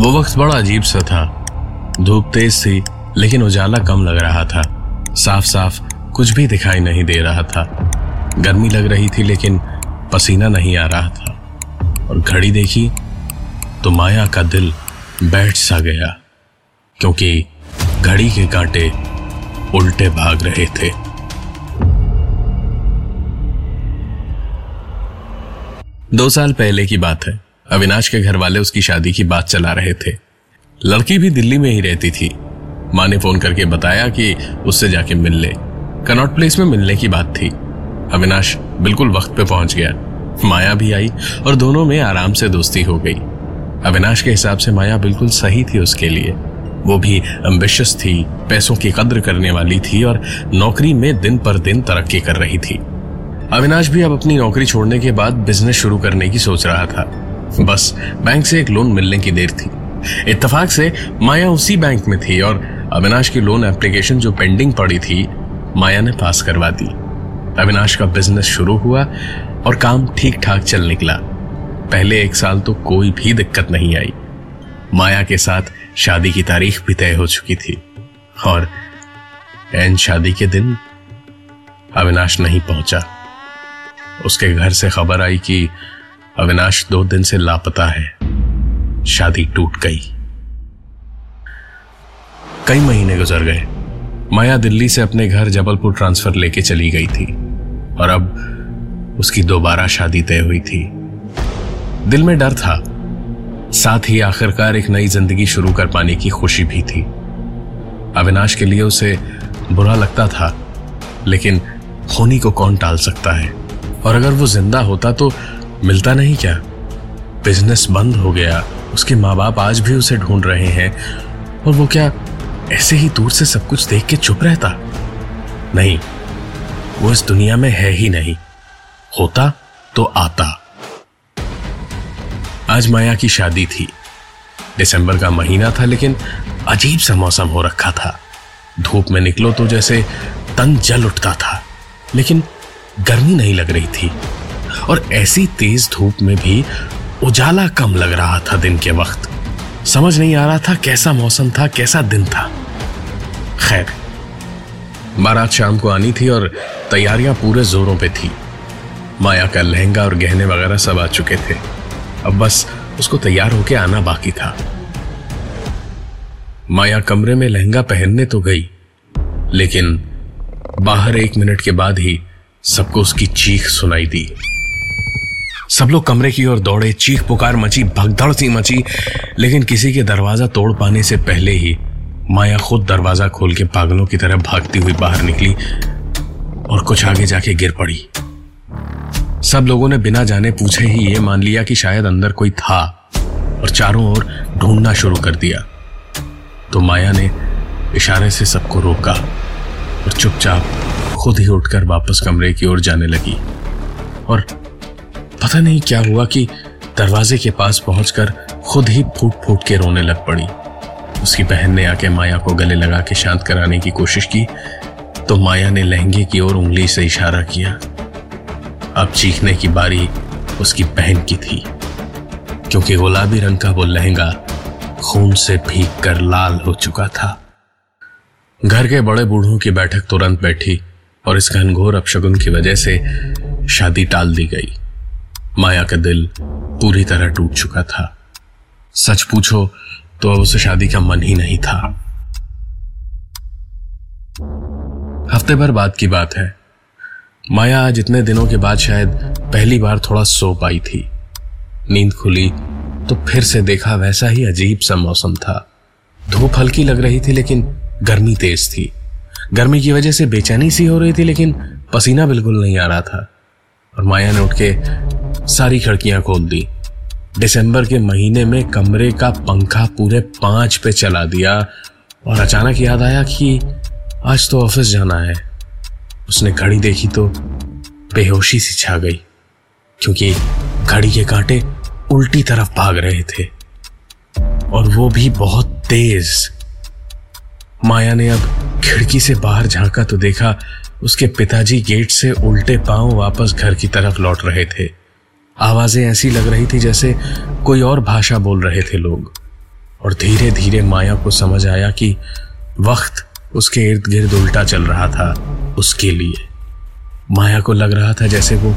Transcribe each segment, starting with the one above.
वो वक्त बड़ा अजीब सा था। धूप तेज थी, लेकिन उजाला कम लग रहा था। साफ़ साफ़ कुछ भी दिखाई नहीं दे रहा था। गर्मी लग रही थी, लेकिन पसीना नहीं आ रहा था। और घड़ी देखी तो माया का दिल बैठ सा गया, क्योंकि घड़ी के कांटे उल्टे भाग रहे थे। दो साल पहले की बात है। अविनाश के घर वाले उसकी शादी की बात चला रहे थे। लड़की भी दिल्ली में ही रहती थी। माँ ने फ़ोन करके बताया कि उससे जाके मिल ले कनॉट प्लेस में मिलने की बात थी। अविनाश बिल्कुल वक्त पे पहुँच गया। माया भी आई और दोनों में आराम से दोस्ती हो गई। अविनाश के हिसाब से माया बिल्कुल सही थी उसके लिए। वो भी एम्बिशियस थी, पैसों की कद्र करने वाली थी और नौकरी में दिन पर दिन तरक्की कर रही थी। अविनाश भी अब अपनी नौकरी छोड़ने के बाद बिज़नेस शुरू करने की सोच रहा था। बस, बैंक से एक लोन मिलने की देर थी। इत्तेफाक से, माया उसी बैंक में थी और अविनाश की लोन एप्लीकेशन जो पेंडिंग पड़ी थी, माया ने पास करवा दी। अविनाश का बिज़नेस शुरू हुआ और काम ठीक ठाक चल निकला। पहले एक साल तो कोई भी दिक्कत नहीं आई। माया के साथ शादी की तारीख भी तय हो चुकी थी और एन शादी के दिन अविनाश नहीं पहुँचा। उसके घर से खबर आई कि अविनाश दो दिन से लापता है। शादी टूट गई। कई महीने गुजर गए। माया दिल्ली से अपने घर जबलपुर ट्रांसफ़र लेके चली गई थी और अब उसकी दोबारा शादी तय हुई थी। दिल में डर था। साथ ही आखिरकार एक नई ज़िंदगी शुरू कर पाने की खुशी भी थी। अविनाश के लिए उसे बुरा लगता था, लेकिन होनी को कौन टाल सकता है? और अगर वो ज़िंदा होता तो मिलता नहीं क्या? बिज़नेस बंद हो गया। उसके माँ बाप आज भी उसे ढूंढ रहे हैं। और वो क्या ऐसे ही दूर से सब कुछ देख के चुप रहता? नहीं, वो इस दुनिया में है ही नहीं। होता तो आता। आज माया की शादी थी। दिसंबर का महीना था, लेकिन अजीब सा मौसम हो रखा था। धूप में निकलो तो जैसे तन जल उठता था। लेकिन गर्मी नहीं लग रही थी। और ऐसी तेज धूप में भी उजाला कम लग रहा था दिन के वक्त। समझ नहीं आ रहा था कैसा मौसम था, कैसा दिन था। खैर, बारात शाम को आनी थी और तैयारियाँ पूरे जोरों पे थी। माया का लहंगा और गहने वगैरह सब आ चुके थे। अब बस उसको तैयार होके आना बाकी था। माया कमरे में लहंगा पहनने तो गई, लेकिन बाहर एक मिनट के बाद ही सबको उसकी चीख सुनाई दी। सब लोग कमरे की ओर दौड़े, चीख पुकार मची, भगदड़ सी मची, लेकिन किसी के दरवाज़ा तोड़ पाने से पहले ही माया खुद दरवाज़ा खोल के पागलों की तरह भागती हुई बाहर निकली और कुछ आगे जाके गिर पड़ी। सब लोगों ने बिना जाने पूछे ही ये मान लिया कि शायद अंदर कोई था और चारों ओर ढूंढना शुरू कर दिया। तो माया ने इशारे से सबको रोका और चुपचाप खुद ही उठकर वापस कमरे की ओर जाने लगी और पता नहीं क्या हुआ कि दरवाजे के पास पहुंचकर खुद ही फूट फूट के रोने लग पड़ी। उसकी बहन ने आके माया को गले लगा के शांत कराने की कोशिश की तो माया ने लहंगे की ओर उंगली से इशारा किया। अब चीखने की बारी उसकी बहन की थी, क्योंकि गुलाबी रंग का वो लहंगा खून से भीग कर लाल हो चुका था। घर के बड़े बूढ़ों की बैठक तुरंत बैठी और इस घनघोर अपशगुन की वजह से शादी टाल दी गई। माया का दिल पूरी तरह टूट चुका था। सच पूछो तो अब उसे शादी का मन ही नहीं था। हफ़्ते भर बाद की बात है। माया आज इतने दिनों के बाद शायद पहली बार थोड़ा सो पाई थी। नींद खुली तो फिर से देखा वैसा ही अजीब सा मौसम था। धूप हल्की लग रही थी, लेकिन गर्मी तेज थी। गर्मी की वजह से बेचैनी सी हो रही थी, लेकिन पसीना बिल्कुल नहीं आ रहा था। और माया ने उठ के सारी खिड़कियाँ खोल दी। दिसंबर के महीने में कमरे का पंखा पूरे पाँच पे चला दिया और अचानक याद आया कि आज तो ऑफ़िस जाना है। उसने घड़ी देखी तो बेहोशी सी छा गई, क्योंकि घड़ी के कांटे उल्टी तरफ़ भाग रहे थे और वो भी बहुत तेज। माया ने अब खिड़की से बाहर झांका तो देखा उसके पिताजी गेट से उल्टे पाँव वापस घर की तरफ़ लौट रहे थे। आवाज़ें ऐसी लग रही थी जैसे कोई और भाषा बोल रहे थे लोग। और धीरे धीरे माया को समझ आया कि वक्त उसके इर्द गिर्द उल्टा चल रहा था उसके लिए। माया को लग रहा था जैसे वो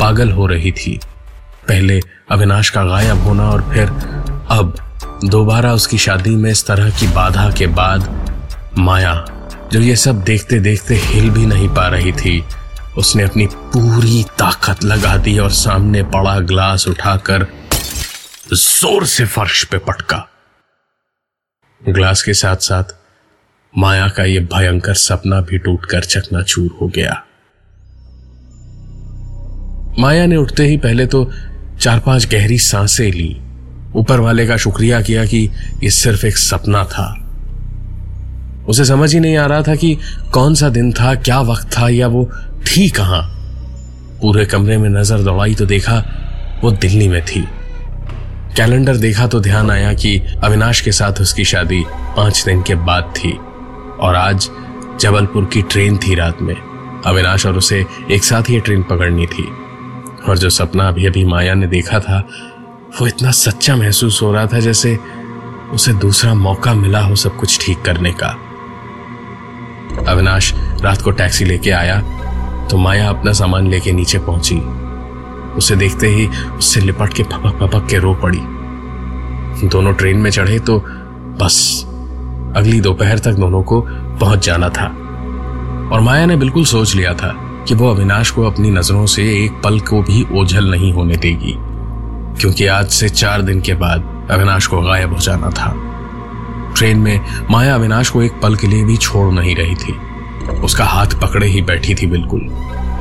पागल हो रही थी। पहले अविनाश का गायब होना और फिर अब दोबारा उसकी शादी में इस तरह की बाधा के बाद माया, जो ये सब देखते देखते हिल भी नहीं पा रही थी उसने अपनी पूरी ताकत लगा दी और सामने पड़ा ग्लास उठाकर ज़ोर से फर्श पे पटका। ग्लास के साथ साथ माया का यह भयंकर सपना भी टूटकर चकनाचूर हो गया। माया ने उठते ही पहले तो चार पाँच गहरी साँसें ली। ऊपर वाले का शुक्रिया किया कि ये सिर्फ़ एक सपना था। उसे समझ ही नहीं आ रहा था कि कौन सा दिन था, क्या वक्त था या वो थी कहाँ? पूरे कमरे में नज़र दौड़ाई तो देखा वो दिल्ली में थी। कैलेंडर देखा तो ध्यान आया कि अविनाश के साथ उसकी शादी पाँच दिन के बाद थी। और आज जबलपुर की ट्रेन थी रात में। अविनाश और उसे एक साथ ही ट्रेन पकड़नी थी। और जो सपना अभी अभी माया ने देखा था, वो इतना सच्चा महसूस हो रहा था जैसे उसे दूसरा मौका मिला हो सब कुछ ठीक करने का। अविनाश रात को टैक्सी लेके आया तो माया अपना सामान लेके नीचे पहुँची। उसे देखते ही उससे लिपट के फपक फपक के रो पड़ी। दोनों ट्रेन में चढ़े तो बस, अगली दोपहर तक दोनों को पहुँच जाना था। और माया ने बिल्कुल सोच लिया था कि वो अविनाश को अपनी नज़रों से एक पल को भी ओझल नहीं होने देगी, क्योंकि आज से चार दिन के बाद अविनाश को गायब हो जाना था। ट्रेन में माया अविनाश को एक पल के लिए भी छोड़ नहीं रही थी। उसका हाथ पकड़े ही बैठी थी बिल्कुल।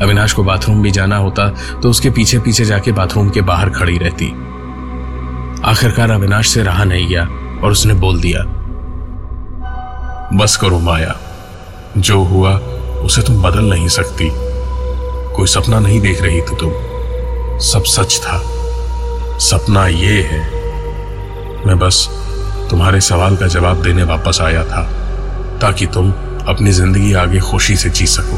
अविनाश को बाथरूम भी जाना होता तो उसके पीछे पीछे जाके बाथरूम के बाहर खड़ी रहती। आखिरकार अविनाश से रहा नहीं गया और उसने बोल दिया, बस करो माया। जो हुआ, उसे तुम बदल नहीं सकती। कोई सपना नहीं देख रही थी तुम। सब सच था। सपना ये है। मैं बस तुम्हारे सवाल का जवाब देने वापस आया था, ताकि तुम अपनी ज़िंदगी आगे खुशी से जी सको।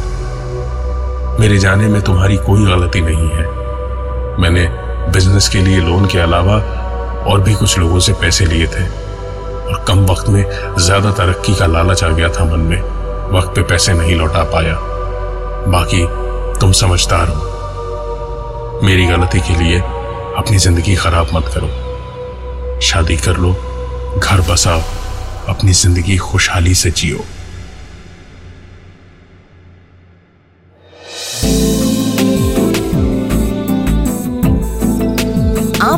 मेरे जाने में तुम्हारी कोई गलती नहीं है। मैंने बिज़नेस के लिए लोन के अलावा और भी कुछ लोगों से पैसे लिए थे। और कम वक्त में ज़्यादा तरक्की का लालच आ गया था मन में। वक्त पे पैसे नहीं लौटा पाया। बाकी तुम समझदार हो। मेरी गलती के लिए अपनी ज़िंदगी खराब मत करो। शादी कर लो, घर बसाओ, अपनी ज़िंदगी खुशहाली से जियो।